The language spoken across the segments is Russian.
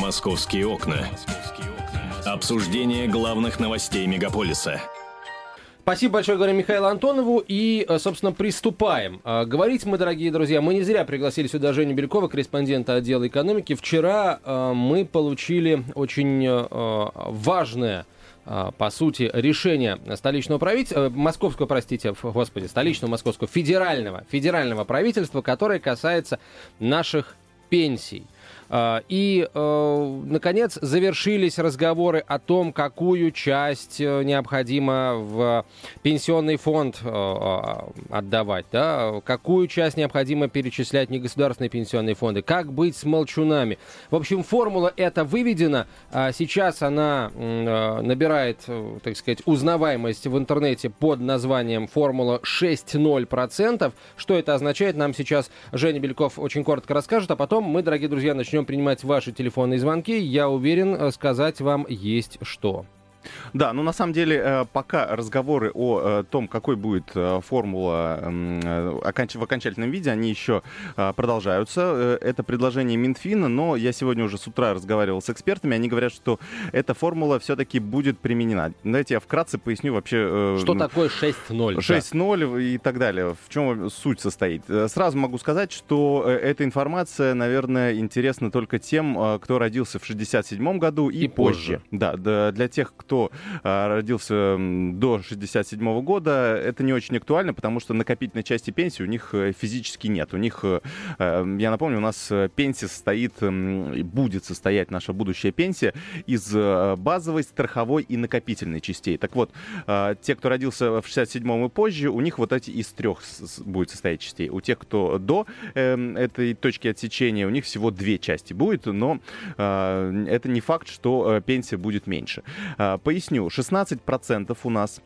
Московские окна. Обсуждение главных новостей мегаполиса. Спасибо большое, говорим Михаилу Антонову. И, э, собственно, приступаем. А, говорить мы, дорогие друзья, мы не зря пригласили сюда Женю Белькова, корреспондента отдела экономики. Вчера э, мы получили очень э, важное по сути, решение столичного правительства, московского, простите, господи, столичного, московского, федерального, федерального правительства, которое касается наших пенсий. А, и, э, наконец, завершились разговоры о том, какую часть э, необходимо в пенсионный фонд э, отдавать, да, какую часть необходимо перечислять в негосударственные пенсионные фонды, как быть с молчунами. В общем, формула эта выведена. А сейчас она набирает, так сказать, узнаваемость в интернете под названием формула 6-0%. Что это означает, нам сейчас Женя Бельков очень коротко расскажет, а потом мы, дорогие друзья, начнем начнем принимать ваши телефонные звонки. Я уверен, э, сказать вам есть что. Да, ну на самом деле э, пока разговоры о э, том, какой будет э, формула в окончательном виде, они еще продолжаются. Это предложение Минфина, но я сегодня уже с утра разговаривал с экспертами, они говорят, что эта формула все-таки будет применена. Давайте я вкратце поясню вообще... Что такое 6.0? 6.0 да. и так далее. В чем суть состоит? Сразу могу сказать, что эта информация, наверное, интересна только тем, кто родился в 67 году и, и позже. позже. Да, для тех, кто кто а, родился до 67 года, это не очень актуально, потому что накопительной части пенсии у них э, физически нет. У них, э, э, я напомню, у нас пенсия состоит, будет состоять наша будущая пенсия из базовой, страховой и накопительной частей. Так вот, те, кто родился в 67 и позже, у них вот эти из трех будет состоять частей. У тех, кто до эм, этой точки отсечения, у них всего две части будет, но это не факт, что пенсия будет меньше. Поясню, 16% у нас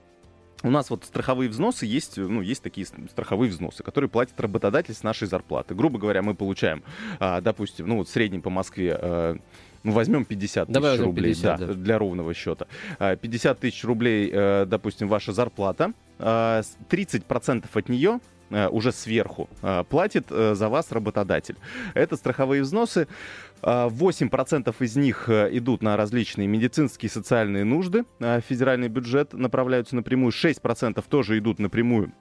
у нас вот страховые взносы есть, ну, есть такие страховые взносы, которые платит работодатель с нашей зарплаты. Грубо говоря, мы получаем, а, допустим, ну, вот в среднем по Москве э, ну, возьмем 50 тысяч Давай рублей 50, да, да. для ровного счета. 50 а, тысяч рублей, э, допустим, ваша зарплата. 30% а, от нее э, уже сверху платит за вас работодатель. Это страховые взносы. 8% из них э, идут на различные медицинские и социальные нужды. А федеральный бюджет направляются напрямую. 6% тоже идут напрямую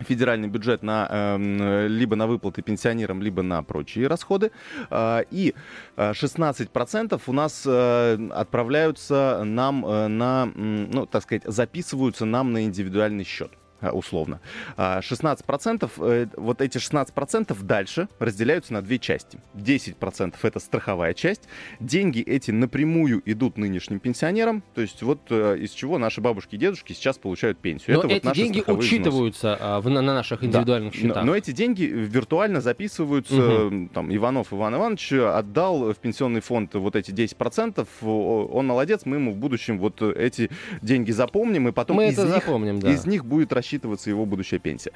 федеральный бюджет на, э, либо на выплаты пенсионерам, либо на прочие расходы. Э, и 16% у нас э, отправляются нам э, на, ну, так сказать, записываются нам на индивидуальный счет. Э, условно. 16%, а э, вот эти 16% дальше разделяются на две части. 10% это страховая часть. Деньги эти напрямую идут нынешним пенсионерам, то есть вот э, из чего наши бабушки и дедушки сейчас получают пенсию. Но это эти вот деньги учитываются а, в, на наших индивидуальных да. счетах. Но, но эти деньги виртуально записываются, угу. там, Иванов Иван Иванович отдал в пенсионный фонд вот эти 10%, он молодец, мы ему в будущем вот эти деньги запомним, и потом мы из, это них, запомним, да. из них будет рассчитываться рассчитываться его будущая пенсия.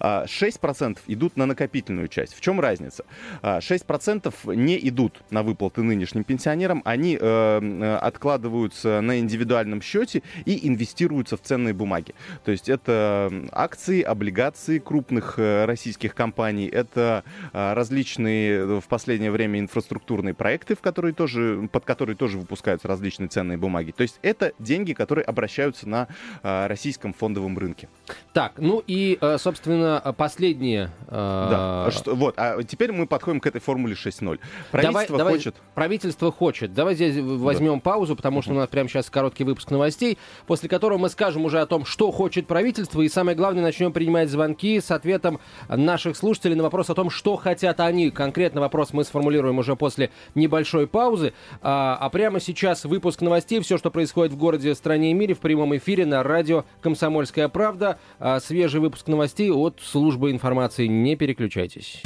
6% а, идут на накопительную часть. В чем разница? 6% а, не идут на выплаты нынешним пенсионерам, они э, откладываются на индивидуальном счете и инвестируются в ценные бумаги. То есть это акции, облигации крупных э, российских компаний, это а, различные в последнее время инфраструктурные проекты, в которые тоже, под которые тоже выпускаются различные ценные бумаги. То есть это деньги, которые обращаются на российском фондовом рынке. Так, ну и, э, собственно, последние... Э, да, что, вот, а теперь мы подходим к этой формуле 6.0. Правительство давай, хочет... Давай, правительство хочет. Давай здесь возьмем да. паузу, потому что у нас прямо сейчас короткий выпуск новостей, после которого мы скажем уже о том, что хочет правительство, и самое главное, начнем принимать звонки с ответом наших слушателей на вопрос о том, что хотят они. Конкретно вопрос мы сформулируем уже после небольшой паузы. А, а прямо сейчас выпуск новостей, все, что происходит в городе, стране и мире в прямом эфире на радио «Комсомольская правда». А свежий выпуск новостей от службы информации. Не переключайтесь.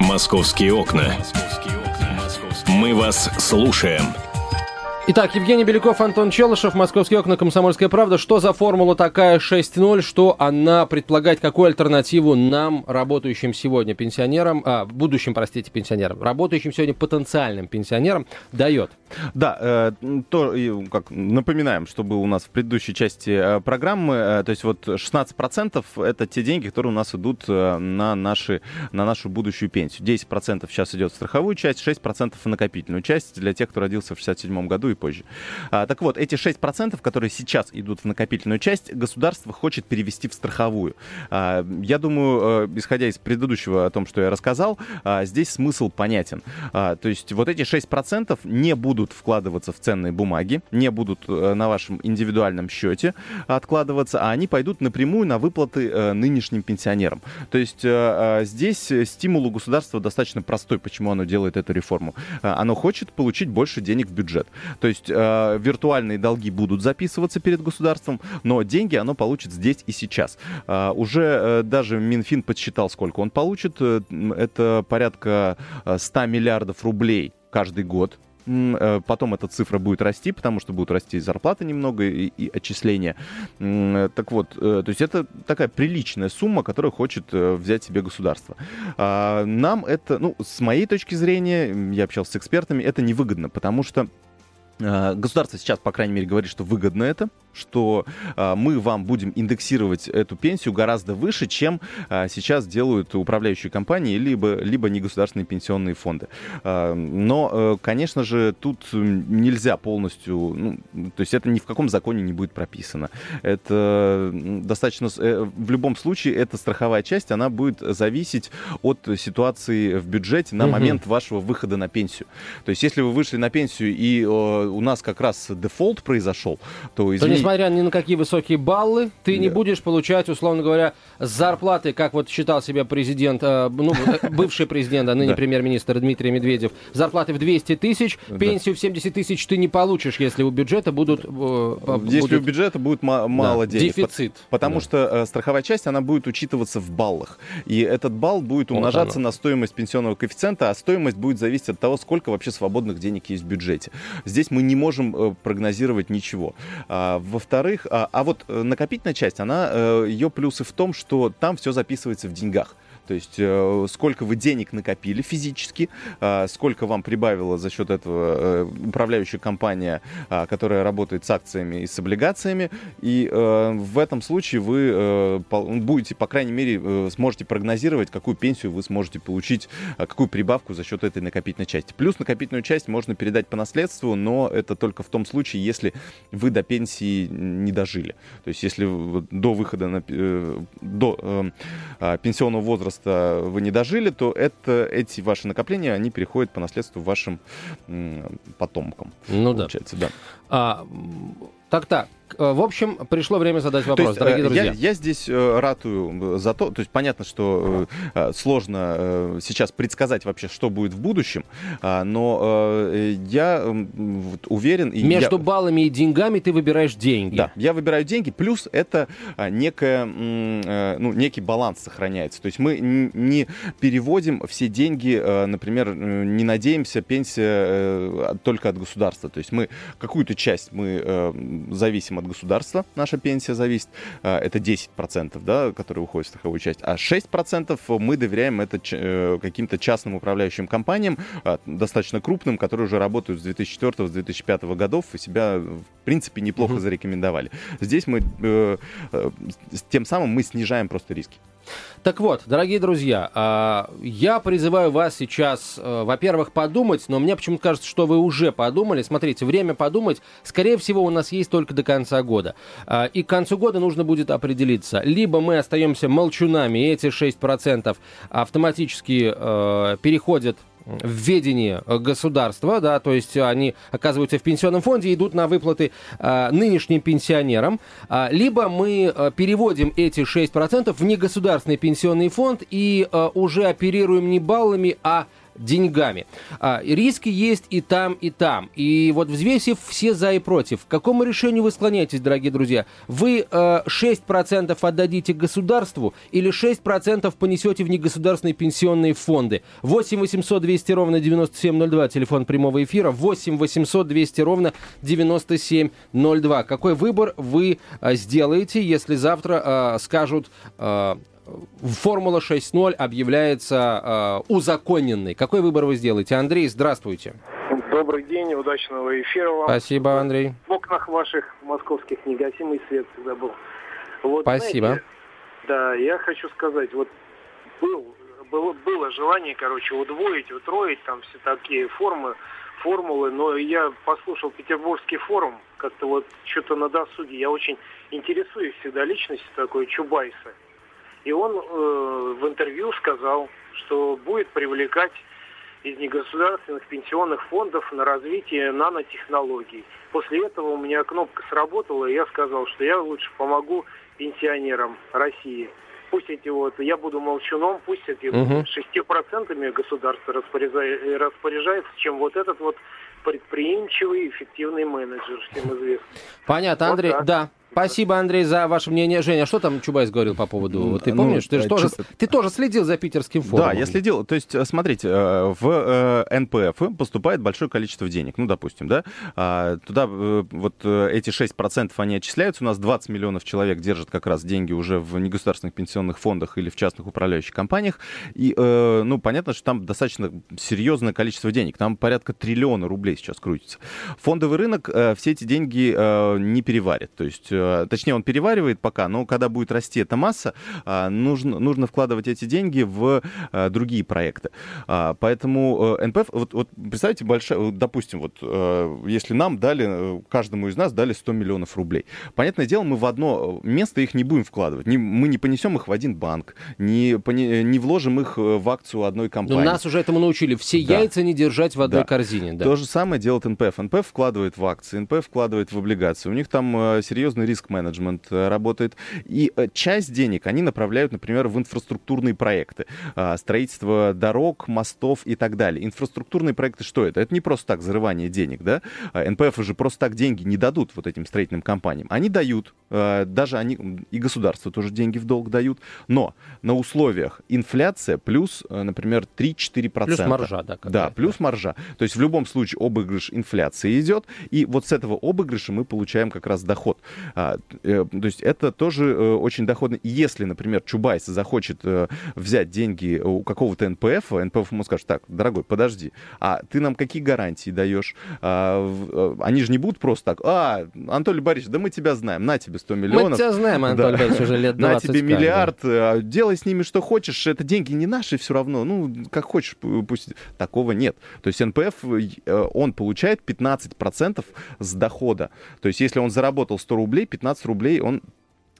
Московские окна. Мы вас слушаем. Итак, Евгений Беляков, Антон Челышев, Московские окна, Комсомольская правда. Что за формула такая 6.0? Что она предполагает? Какую альтернативу нам, работающим сегодня пенсионерам, а, будущим, простите, пенсионерам, работающим сегодня потенциальным пенсионерам, дает? Да, э, то, как напоминаем, что было у нас в предыдущей части э, программы, э, то есть вот 16% это те деньги, которые у нас идут на, наши, на нашу будущую пенсию. 10% сейчас идет в страховую часть, 6% в накопительную часть для тех, кто родился в 67 году и позже. А, так вот, эти 6%, которые сейчас идут в накопительную часть, государство хочет перевести в страховую. А, я думаю, исходя из предыдущего о том, что я рассказал, а, здесь смысл понятен. То есть вот эти 6% не будут будут вкладываться в ценные бумаги, не будут э, на вашем индивидуальном счете откладываться, а они пойдут напрямую на выплаты э, нынешним пенсионерам. То есть э, здесь стимул у государства достаточно простой, почему оно делает эту реформу. Оно хочет получить больше денег в бюджет. То есть виртуальные долги будут записываться перед государством, но деньги оно получит здесь и сейчас. Уже даже Минфин подсчитал, сколько он получит. Это порядка 100 миллиардов рублей каждый год потом эта цифра будет расти, потому что будут расти зарплаты немного и, и отчисления. Так вот, э, то есть это такая приличная сумма, которую хочет э, взять себе государство. А, нам это, ну, с моей точки зрения, я общался с экспертами, это невыгодно, потому что Государство сейчас, по крайней мере, говорит, что выгодно это, что а, мы вам будем индексировать эту пенсию гораздо выше, чем а, сейчас делают управляющие компании либо, либо негосударственные пенсионные фонды. Но, э, конечно же, тут нельзя полностью, ну, то есть это ни в каком законе не будет прописано. Это достаточно, э, в любом случае, эта страховая часть, она будет зависеть от ситуации в бюджете на угу. момент вашего выхода на пенсию. То есть если вы вышли на пенсию и э, у нас как раз дефолт произошел, то извините, несмотря ни на какие высокие баллы, ты да. не будешь получать, условно говоря, зарплаты, как вот считал себя президент, э, ну, э, бывший президент, а ныне премьер-министр Дмитрий Медведев, зарплаты в 200 тысяч, пенсию в 70 тысяч ты не получишь, если у бюджета будут... Э, если у бюджета будет мало денег. Дефицит. Потому что страховая часть, она будет учитываться в баллах. И этот балл будет умножаться на стоимость пенсионного коэффициента, а стоимость будет зависеть от того, сколько вообще свободных денег есть в бюджете. Здесь мы не можем прогнозировать ничего. А, во-вторых, а, а вот э, накопительная часть, она, э, ее плюсы в том, что там все записывается в деньгах. То есть э, сколько вы денег накопили физически, э, сколько вам прибавила за счет этого э, управляющая компания, э, которая работает с акциями и с облигациями. И э, в этом случае вы будете, по крайней мере, сможете прогнозировать, какую пенсию вы сможете получить, э, какую прибавку за счет этой накопительной части. Плюс накопительную часть можно передать по наследству, но это только в том случае, если вы до пенсии не дожили. То есть если до выхода на, до пенсионного возраста возраста вы не дожили, то это, эти ваши накопления, они переходят по наследству вашим потомкам. Ну да. да. А, так-так, в общем, пришло время задать вопрос, есть, дорогие э, друзья. Я, я здесь э, ратую за то, то есть понятно, что сложно сейчас предсказать вообще, что будет в будущем, а, но я уверен... Между я... баллами и деньгами ты выбираешь деньги. Да, я выбираю деньги, плюс это некая, ну, некий баланс сохраняется. То есть мы не переводим все деньги, например, не надеемся пенсия только от государства. То есть мы какую-то часть мы зависим от государства, наша пенсия зависит, а, это 10%, да, которые уходят в страховую часть, а 6% мы доверяем это э, каким-то частным управляющим компаниям, а, достаточно крупным, которые уже работают с 2004-2005 годов и себя, в принципе, неплохо зарекомендовали. Здесь мы, э, э, тем самым мы снижаем просто риски. Так вот, дорогие друзья, а, я призываю вас сейчас, э, во-первых, подумать, но мне почему-то кажется, что вы уже подумали. Смотрите, время подумать, скорее всего, у нас есть только до конца года. А, и к концу года нужно будет определиться. Либо мы остаемся молчунами, и эти 6% автоматически э, переходят в ведении государства, да, то есть они оказываются в пенсионном фонде и идут на выплаты э, нынешним пенсионерам, э, либо мы э, переводим эти 6% в негосударственный пенсионный фонд и э, уже оперируем не баллами, а деньгами. А, риски есть и там, и там. И вот взвесив все за и против, к какому решению вы склоняетесь, дорогие друзья? Вы э, 6% отдадите государству или 6% понесете в негосударственные пенсионные фонды? 8 800 200 ровно 9702, телефон прямого эфира, 8 800 200 ровно 9702. Какой выбор вы э, сделаете, если завтра э, скажут... Э, Формула 6.0 объявляется э, узаконенной. Какой выбор вы сделаете? Андрей, здравствуйте. Добрый день, удачного эфира вам. Спасибо, Андрей. В окнах ваших московских негасимый свет всегда был. Вот, Спасибо. Знаете, да, я хочу сказать, вот был, было, было желание, короче, удвоить, утроить там все такие формы, формулы, но я послушал Петербургский форум, как-то вот что-то на досуге. Я очень интересуюсь всегда личностью такой Чубайса. И он э, в интервью сказал, что будет привлекать из негосударственных пенсионных фондов на развитие нанотехнологий. После этого у меня кнопка сработала, и я сказал, что я лучше помогу пенсионерам России. Пусть эти вот, я буду молчуном, пусть эти угу. 6% государство распоряжается, чем вот этот вот предприимчивый, эффективный менеджер, всем известный. Понятно, Андрей, вот да. Спасибо, Андрей, за ваше мнение. Женя, а что там Чубайс говорил по поводу... Ты ну, помнишь? Ты, же э, тоже, ты тоже следил за питерским форумом. Да, я следил. То есть, э, смотрите, э, в НПФ поступает большое количество денег. Ну, допустим, да? А, туда вот эти 6% они отчисляются. У нас 20 миллионов человек держат как раз деньги уже в негосударственных пенсионных фондах или в частных управляющих компаниях. И, ну, понятно, что там достаточно серьезное количество денег. Там порядка триллиона рублей сейчас крутится. Фондовый рынок все эти деньги не переварит. То есть точнее, он переваривает пока, но когда будет расти эта масса, э, нужно, нужно вкладывать эти деньги в э, другие проекты. Поэтому НПФ, вот, вот представьте, большая, допустим, вот если нам дали, каждому из нас дали 100 миллионов рублей. Понятное дело, мы в одно место их не будем вкладывать. Не, мы не понесем их в один банк, не, не вложим их в акцию одной компании. Но нас уже этому научили. Все да. яйца не держать в одной да. корзине. Да. То же самое делает НПФ. НПФ вкладывает в акции, НПФ вкладывает в облигации. У них там серьезный риск-менеджмент э, работает. И э, часть денег они направляют, например, в инфраструктурные проекты. А, строительство дорог, мостов и так далее. Инфраструктурные проекты что это? Это не просто так зарывание денег, да? А, НПФ же просто так деньги не дадут вот этим строительным компаниям. Они дают, э, даже они, и государство тоже деньги в долг дают, но на условиях инфляция плюс, например, 3-4%. Плюс маржа, да. Да, плюс маржа. То есть в любом случае обыгрыш инфляции идет, и вот с этого обыгрыша мы получаем как раз доход. А, э, то есть это тоже э, очень доходно. Если, например, Чубайс захочет э, взять деньги у какого-то НПФ, НПФ ему скажет, так, дорогой, подожди, а ты нам какие гарантии даешь? А, они же не будут просто так, а, Анатолий Борисович, да мы тебя знаем, на тебе 100 миллионов. Мы тебя знаем, Анатолий да. Борисович, уже лет 20. На тебе миллиард, да. делай с ними что хочешь, это деньги не наши все равно, ну, как хочешь, пусть. Такого нет. То есть НПФ, он получает 15% с дохода. То есть если он заработал 100 рублей, 15 рублей он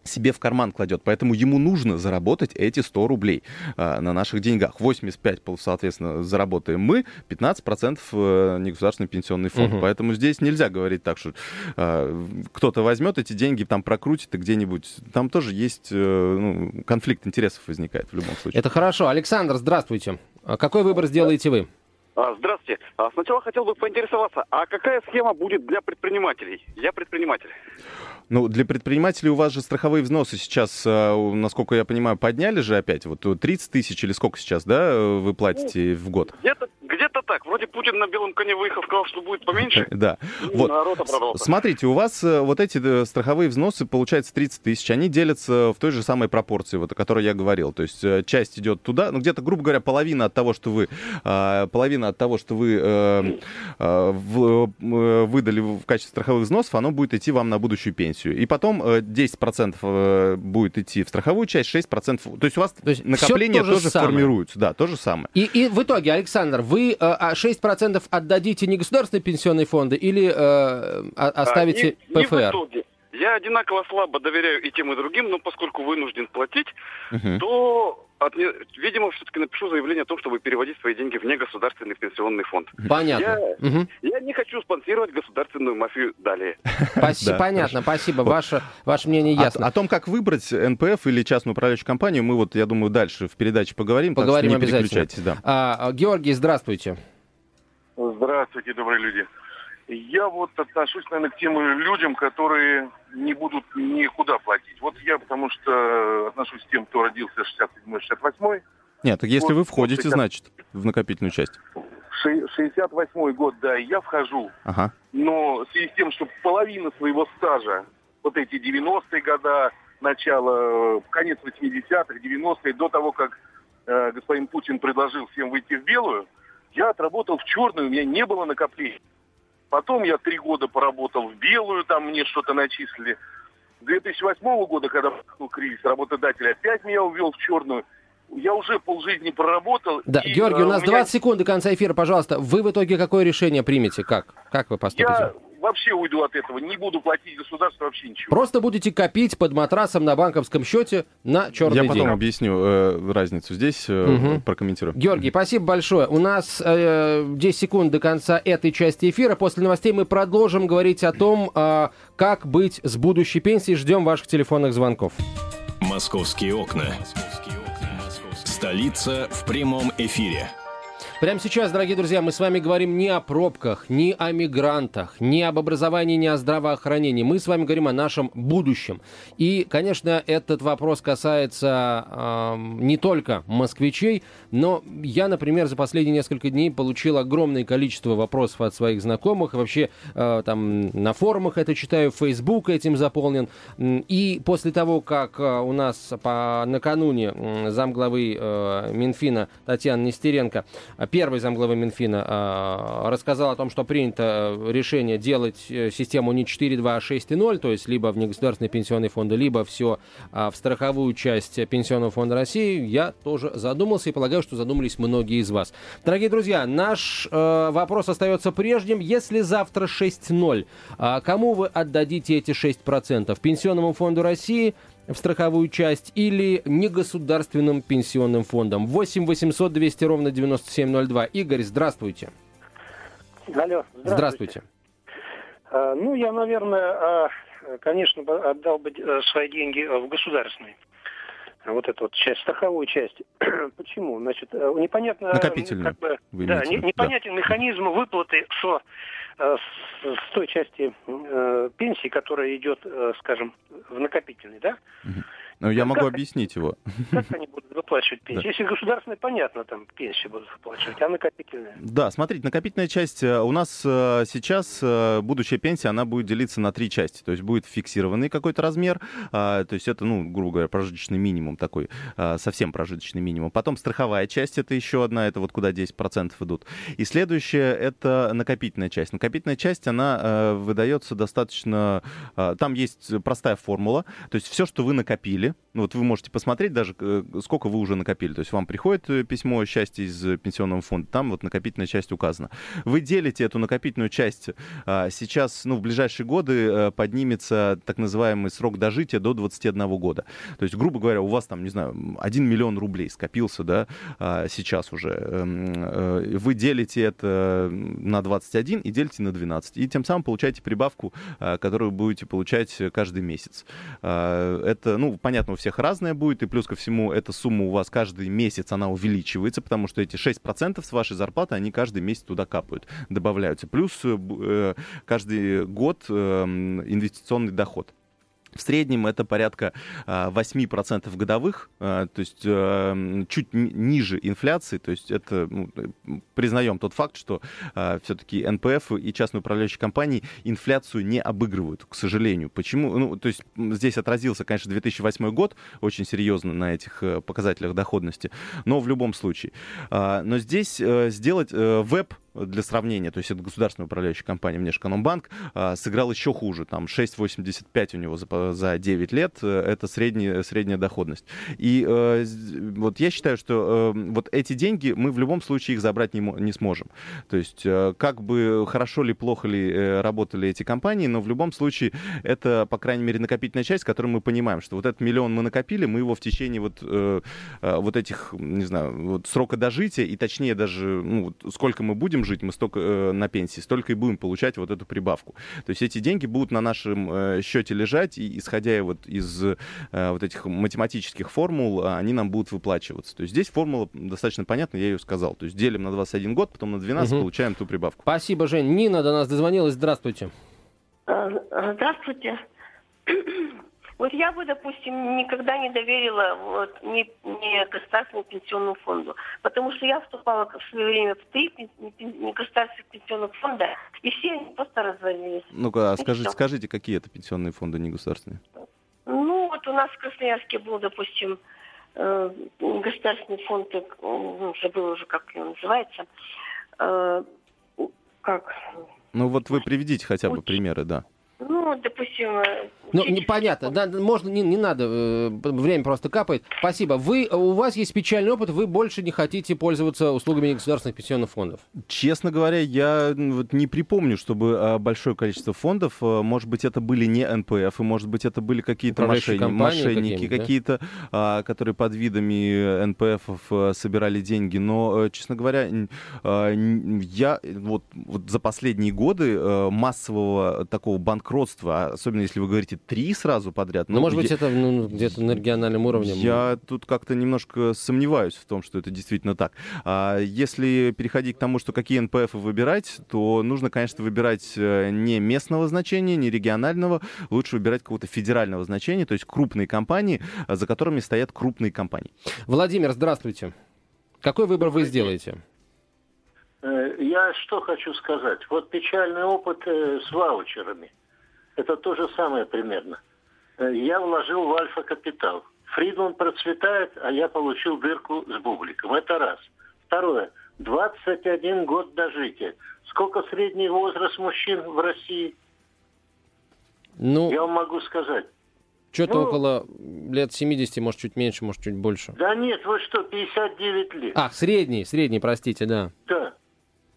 себе в карман кладет. Поэтому ему нужно заработать эти 100 рублей э, на наших деньгах. 85, соответственно, заработаем мы, 15% э, негосударственный пенсионный фонд. Угу. Поэтому здесь нельзя говорить так, что э, кто-то возьмет эти деньги, там прокрутит и где-нибудь. Там тоже есть э, ну, конфликт интересов возникает в любом случае. Это хорошо. Александр, здравствуйте. А какой выбор сделаете вы? А, здравствуйте. А, сначала хотел бы поинтересоваться, а какая схема будет для предпринимателей? Я предприниматель. Ну, для предпринимателей у вас же страховые взносы сейчас, а, насколько я понимаю, подняли же опять. Вот 30 тысяч или сколько сейчас, да, вы платите в год? Где-то где-то так. Вроде Путин на белом коне выехал, сказал, что будет поменьше. Да. Вот. Смотрите, у вас э, вот эти э, страховые взносы, получается, 30 тысяч. Они делятся в той же самой пропорции, вот, о которой я говорил. То есть э, часть идет туда, ну, где-то, грубо говоря, половина от того, что вы, половина от того, что вы выдали в качестве страховых взносов, оно будет идти вам на будущую пенсию. И потом 10% будет идти в страховую часть, 6%. То есть у вас то есть то тоже самое. формируются. Да, то же самое. И, и в итоге, Александр, вы э, 6% а отдадите не государственные пенсионные фонды или э, оставите а, не, ПФР? Не в итоге. Я одинаково слабо доверяю и тем, и другим, но поскольку вынужден платить, угу. то от, видимо, все-таки напишу заявление о том, чтобы переводить свои деньги в негосударственный пенсионный фонд. Понятно. Я, угу. я не хочу спонсировать государственную мафию далее. Понятно, спасибо. Ваше, ваше мнение ясно. О, том, как выбрать НПФ или частную управляющую компанию, мы вот, я думаю, дальше в передаче поговорим. Поговорим обязательно. Да. А, Георгий, здравствуйте. Здравствуйте, добрые люди. Я вот отношусь, наверное, к тем людям, которые не будут никуда платить. Вот я потому что отношусь к тем, кто родился 67-68. Нет, так если вот, вы входите, 60... значит, в накопительную часть. 68 год, да, я вхожу. Ага. Но в связи с тем, что половина своего стажа, вот эти 90-е года, начало, конец 80-х, 90-е, до того, как э, господин Путин предложил всем выйти в белую, Я отработал в черную, у меня не было накоплений. Потом я три года поработал в белую, там мне что-то начислили. 2008 года, когда был кризис, работодатель опять меня увел в черную. Я уже полжизни проработал. Да, и, Георгий, у э, нас у меня... 20 секунд до конца эфира, пожалуйста. Вы в итоге какое решение примете? Как? Как вы поступите? Я вообще уйду от этого. Не буду платить государству вообще ничего. Просто будете копить под матрасом на банковском счете на черный Я день. потом объясню э, разницу здесь, э, угу. прокомментирую. Георгий, спасибо большое. У нас э, 10 секунд до конца этой части эфира. После новостей мы продолжим говорить о том, э, как быть с будущей пенсией. Ждем ваших телефонных звонков. Московские окна. Столица в прямом эфире. Прямо сейчас, дорогие друзья, мы с вами говорим не о пробках, не о мигрантах, не об образовании, не о здравоохранении. Мы с вами говорим о нашем будущем. И, конечно, этот вопрос касается э, не только москвичей, но я, например, за последние несколько дней получил огромное количество вопросов от своих знакомых. Вообще, э, там на форумах это читаю, Facebook этим заполнен. И после того, как э, у нас по, накануне замглавы э, Минфина Татьяна Нестеренко первый замглавы Минфина э, рассказал о том, что принято э, решение делать э, систему не 4.2, а 6.0, то есть либо в негосударственные пенсионные фонды, либо все в страховую часть Пенсионного фонда России, я тоже задумался и полагаю, что задумались многие из вас. Дорогие друзья, наш э, вопрос остается прежним. Если завтра 6.0, э, кому вы отдадите эти 6%? Пенсионному фонду России – в страховую часть или негосударственным пенсионным фондом. 8 800 200 ровно 9702. Игорь, здравствуйте. Алло, здравствуйте. здравствуйте. А, ну, я, наверное, а, конечно, отдал бы э, свои деньги в государственный. Вот эту вот часть, страховую часть. Почему? Значит, э, непонятно... Накопительную. Как бы, да, не, непонятен да. механизм выплаты, Э, с, той части э, пенсии, которая идет, э, скажем, в накопительный, да? Ну, я могу как, объяснить его. Как они будут выплачивать пенсию? Да. Если государственные, понятно, там пенсии будут выплачивать, а накопительные? Да, смотрите, накопительная часть э, у нас э, сейчас, э, будущая пенсия, она будет делиться на три части. То есть будет фиксированный какой-то размер, а, то есть это, ну, грубо говоря, прожиточный минимум такой, а, совсем прожиточный минимум. Потом страховая часть, это еще одна, это вот куда 10% идут. И следующее, это накопительная часть. Накопительная часть, она выдается достаточно... Там есть простая формула, то есть все, что вы накопили, накопили. Ну, вот вы можете посмотреть даже, э, сколько вы уже накопили. То есть вам приходит э, письмо счастья из э, пенсионного фонда, там вот накопительная часть указана. Вы делите эту накопительную часть. А, сейчас, ну, в ближайшие годы поднимется так называемый срок дожития до 21 года. То есть, грубо говоря, у вас там, не знаю, 1 миллион рублей скопился, да, а, сейчас уже. Эм, вы делите это на 21 и делите на 12. И тем самым получаете прибавку, которую будете получать каждый месяц. А, это, ну, понятно, понятно, у всех разная будет, и плюс ко всему эта сумма у вас каждый месяц, она увеличивается, потому что эти 6% с вашей зарплаты, они каждый месяц туда капают, добавляются. Плюс э, каждый год э, инвестиционный доход. В среднем это порядка 8% а, годовых, а, то есть э, чуть ниже инфляции. То есть это ну, признаем тот факт, что а, все-таки НПФ и частные управляющие компании инфляцию не обыгрывают, к сожалению. Почему? Ну, то есть здесь отразился, конечно, 2008 год очень серьезно на этих э, показателях доходности, но в любом случае. Но здесь э, сделать веб для сравнения, то есть это государственная управляющая компания Внешэкономбанк, а, сыграл еще хуже, там 6,85 у него за, за 9 лет, э, это средняя, средняя доходность. И э, вот я считаю, что э, вот эти деньги мы в любом случае их забрать не, не сможем. То есть как бы хорошо ли, плохо ли работали эти компании, но в любом случае это, по крайней мере, накопительная часть, которую мы понимаем, что вот этот миллион мы накопили, мы его в течение вот, вот этих, не знаю, вот срока дожития, и точнее даже, ну, сколько мы будем жить, мы столько э, на пенсии, столько и будем получать вот эту прибавку. То есть эти деньги будут на нашем э, счете лежать, и исходя вот из э, вот этих математических формул, они нам будут выплачиваться. То есть здесь формула достаточно понятна, я ее сказал. То есть делим на 21 год, потом на 12 угу. получаем ту прибавку. Спасибо, Жень. Нина до нас дозвонилась. Здравствуйте. А, здравствуйте. Вот я бы, допустим, никогда не доверила вот, ни, ни государственному пенсионному фонду, потому что я вступала в свое время в три негосударственных пенсионных фонда, и все они просто развалились. Ну-ка, а скажите, скажите, какие это пенсионные фонды негосударственные? Ну, вот у нас в Красноярске был, допустим, э, государственный фонд, ну, забыла уже, как он называется, э, как? Ну вот вы приведите хотя бы примеры, да. Ну, допустим... Э, ну, непонятно. Да, можно, не, не надо, э, время просто капает. Спасибо. Вы, у вас есть печальный опыт, вы больше не хотите пользоваться услугами государственных пенсионных фондов? Честно говоря, я вот не припомню, чтобы а, большое количество фондов, э, может быть, это были не НПФ, и может быть, это были какие-то мошенники, мошенники какие-то, да? которые под видами НПФ собирали деньги. Но, честно говоря, а, я вот, вот за последние годы массового такого банкротства, особенно если вы говорите три сразу подряд. Ну, ну может быть, это ну, где-то на региональном уровне. Я тут как-то немножко сомневаюсь в том, что это действительно так. А если переходить к тому, что какие НПФ выбирать, то нужно, конечно, выбирать э, не местного значения, не регионального, лучше выбирать какого-то федерального значения, то есть крупные компании, за которыми стоят крупные компании. Владимир, здравствуйте. Какой выбор вы сделаете? Э, я что хочу сказать. Вот печальный опыт э, с ваучерами. Это то же самое примерно. Э, я вложил в альфа-капитал. Фридман процветает, а я получил дырку с бубликом. Это раз. Второе. 21 год дожития. Сколько средний возраст мужчин в России? Ну, я вам могу сказать. Что-то ну, около лет 70, может, чуть меньше, может, чуть больше. Да нет, вы что, 59 лет. А, средний, средний, простите, да. Да.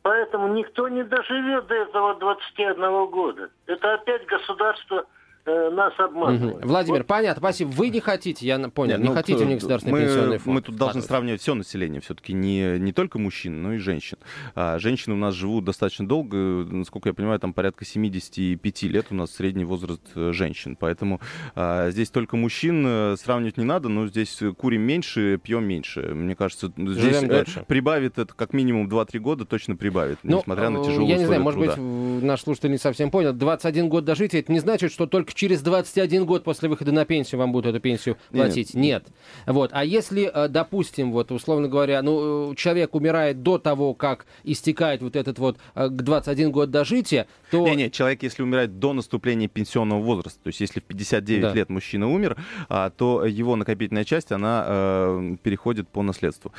Поэтому никто не доживет до этого 21 года. Это опять государство нас обманывают. Угу. Владимир, вот. понятно, спасибо. Вы не хотите, я понял, Нет, не ну, хотите мне государственный мы, пенсионный фонд. Мы тут должны сравнивать все население, все-таки не, не только мужчин, но и женщин. А женщины у нас живут достаточно долго, насколько я понимаю, там порядка 75 лет у нас средний возраст э, женщин. Поэтому а, здесь только мужчин э, сравнивать не надо, но здесь курим меньше, пьем меньше. Мне кажется, здесь э, прибавит это как минимум 2-3 года, точно прибавит, ну, несмотря на тяжелую Я не знаю, может труда. быть, наш слушатель не совсем понял. 21 год дожития, это не значит, что только через 21 год после выхода на пенсию вам будут эту пенсию платить. Нет. Нет. Вот. А если, э, допустим, вот условно говоря, ну, человек умирает до того, как истекает вот этот вот э, к 21 год дожития, то... Не, не, человек, если умирает до наступления пенсионного возраста, то есть если в 59 да. лет мужчина умер, а, то его накопительная часть, она э, переходит по наследству.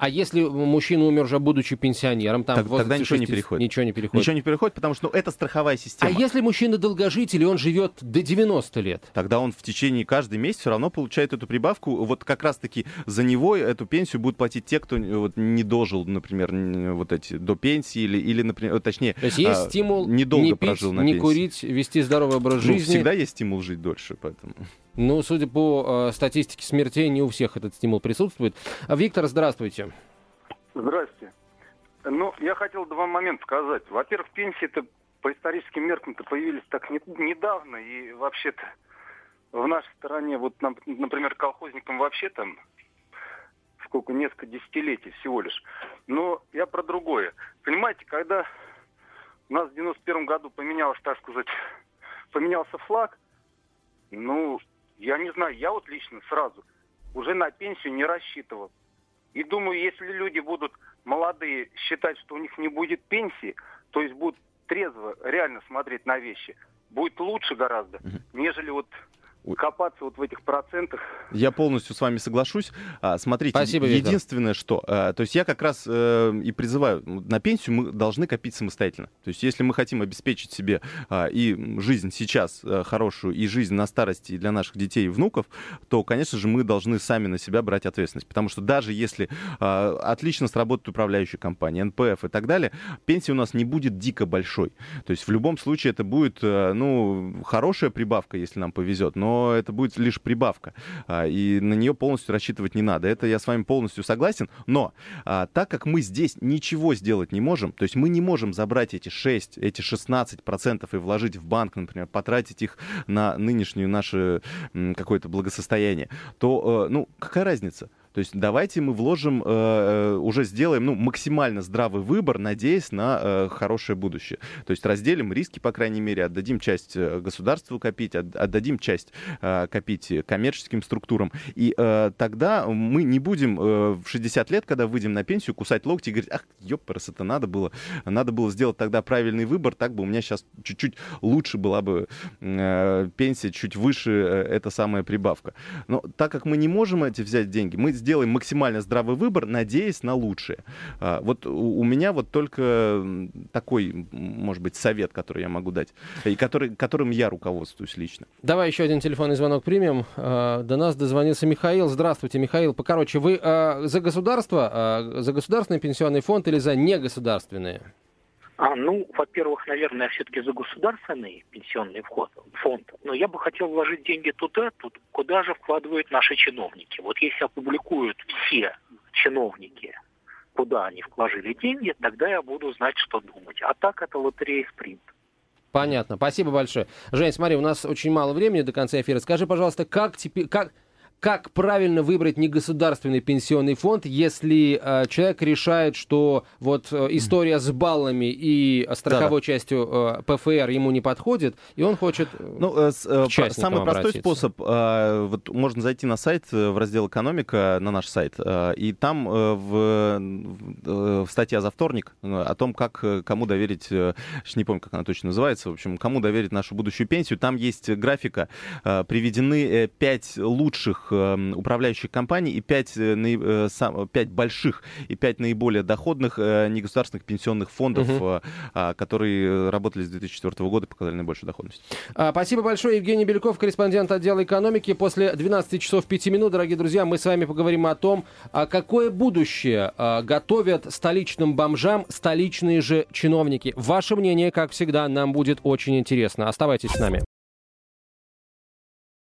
А если мужчина умер уже будучи пенсионером, там так, тогда ничего 60, не переходит. Ничего не переходит. Ничего не переходит, потому что ну, это страховая система. А если мужчина долгожитель, и он живет до 90 лет? Тогда он в течение каждый месяц все равно получает эту прибавку. Вот как раз-таки за него эту пенсию будут платить те, кто вот, не дожил, например, вот эти до пенсии или, или например, точнее, То есть есть а, стимул недолго не пить, прожил на не пенсии. курить, вести здоровый образ ну, жизни. Всегда есть стимул жить дольше, поэтому. Ну, судя по э, статистике смертей, не у всех этот стимул присутствует. Виктор, здравствуйте. Здрасте. Ну, я хотел два момента сказать. Во-первых, пенсии-то по историческим меркам-то появились так не, недавно, и вообще-то в нашей стране, вот, например, колхозникам вообще там сколько, несколько десятилетий всего лишь. Но я про другое. Понимаете, когда у нас в 91 году поменялось, так сказать, поменялся флаг, ну, я не знаю, я вот лично сразу уже на пенсию не рассчитывал. И думаю, если люди будут молодые считать, что у них не будет пенсии, то есть будут трезво, реально смотреть на вещи, будет лучше гораздо, нежели вот копаться вот в этих процентах. Я полностью с вами соглашусь. А, смотрите, Спасибо, единственное, что... А, то есть я как раз э, и призываю, на пенсию мы должны копить самостоятельно. То есть если мы хотим обеспечить себе а, и жизнь сейчас а, хорошую, и жизнь на старости для наших детей и внуков, то, конечно же, мы должны сами на себя брать ответственность. Потому что даже если а, отлично сработает управляющая компания, НПФ и так далее, пенсия у нас не будет дико большой. То есть в любом случае это будет, а, ну, хорошая прибавка, если нам повезет, но но это будет лишь прибавка, а, и на нее полностью рассчитывать не надо. Это я с вами полностью согласен, но а, так как мы здесь ничего сделать не можем, то есть мы не можем забрать эти 6, эти 16 процентов и вложить в банк, например, потратить их на нынешнее наше какое-то благосостояние, то, э, ну, какая разница? То есть давайте мы вложим, э, э, уже сделаем ну, максимально здравый выбор, надеясь на э, хорошее будущее. То есть разделим риски, по крайней мере, отдадим часть э, государству копить, отдадим часть э, копить коммерческим структурам. И э, тогда мы не будем э, в 60 лет, когда выйдем на пенсию, кусать локти и говорить, ах, ёпрс, это надо было, надо было сделать тогда правильный выбор, так бы у меня сейчас чуть-чуть лучше была бы э, пенсия, чуть выше э, эта самая прибавка. Но так как мы не можем эти взять деньги, мы сделаем максимально здравый выбор, надеясь на лучшее. А, вот у, меня вот только такой, может быть, совет, который я могу дать, и который, которым я руководствуюсь лично. Давай еще один телефонный звонок примем. А, до нас дозвонился Михаил. Здравствуйте, Михаил. Покороче, вы а, за государство, за государственный пенсионный фонд или за негосударственные? А, ну, во-первых, наверное, все-таки за государственный пенсионный вход, фонд. Но я бы хотел вложить деньги туда, тут, куда же вкладывают наши чиновники. Вот если опубликуют все чиновники, куда они вложили деньги, тогда я буду знать, что думать. А так это лотерея спринт. Понятно. Спасибо большое. Жень, смотри, у нас очень мало времени до конца эфира. Скажи, пожалуйста, как теперь, как, как правильно выбрать негосударственный пенсионный фонд, если э, человек решает, что вот э, история с баллами и страховой да, частью э, ПФР ему не подходит, и он хочет э, ну, э, э, Самый простой способ, э, вот можно зайти на сайт, э, в раздел «Экономика», на наш сайт, э, и там э, в, э, статья за вторник э, о том, как кому доверить, э, не помню, как она точно называется, в общем, кому доверить нашу будущую пенсию, там есть графика, э, приведены пять лучших управляющих компаний и 5, 5 э, больших и 5 наиболее доходных э, негосударственных пенсионных фондов, угу. которые работали с 2004 года и показали наибольшую доходность. А, спасибо большое. Евгений Беляков, корреспондент отдела экономики. После 12 часов 5 минут, дорогие друзья, мы с вами поговорим о том, какое будущее готовят столичным бомжам столичные же чиновники. Ваше мнение, как всегда, нам будет очень интересно. Оставайтесь с нами.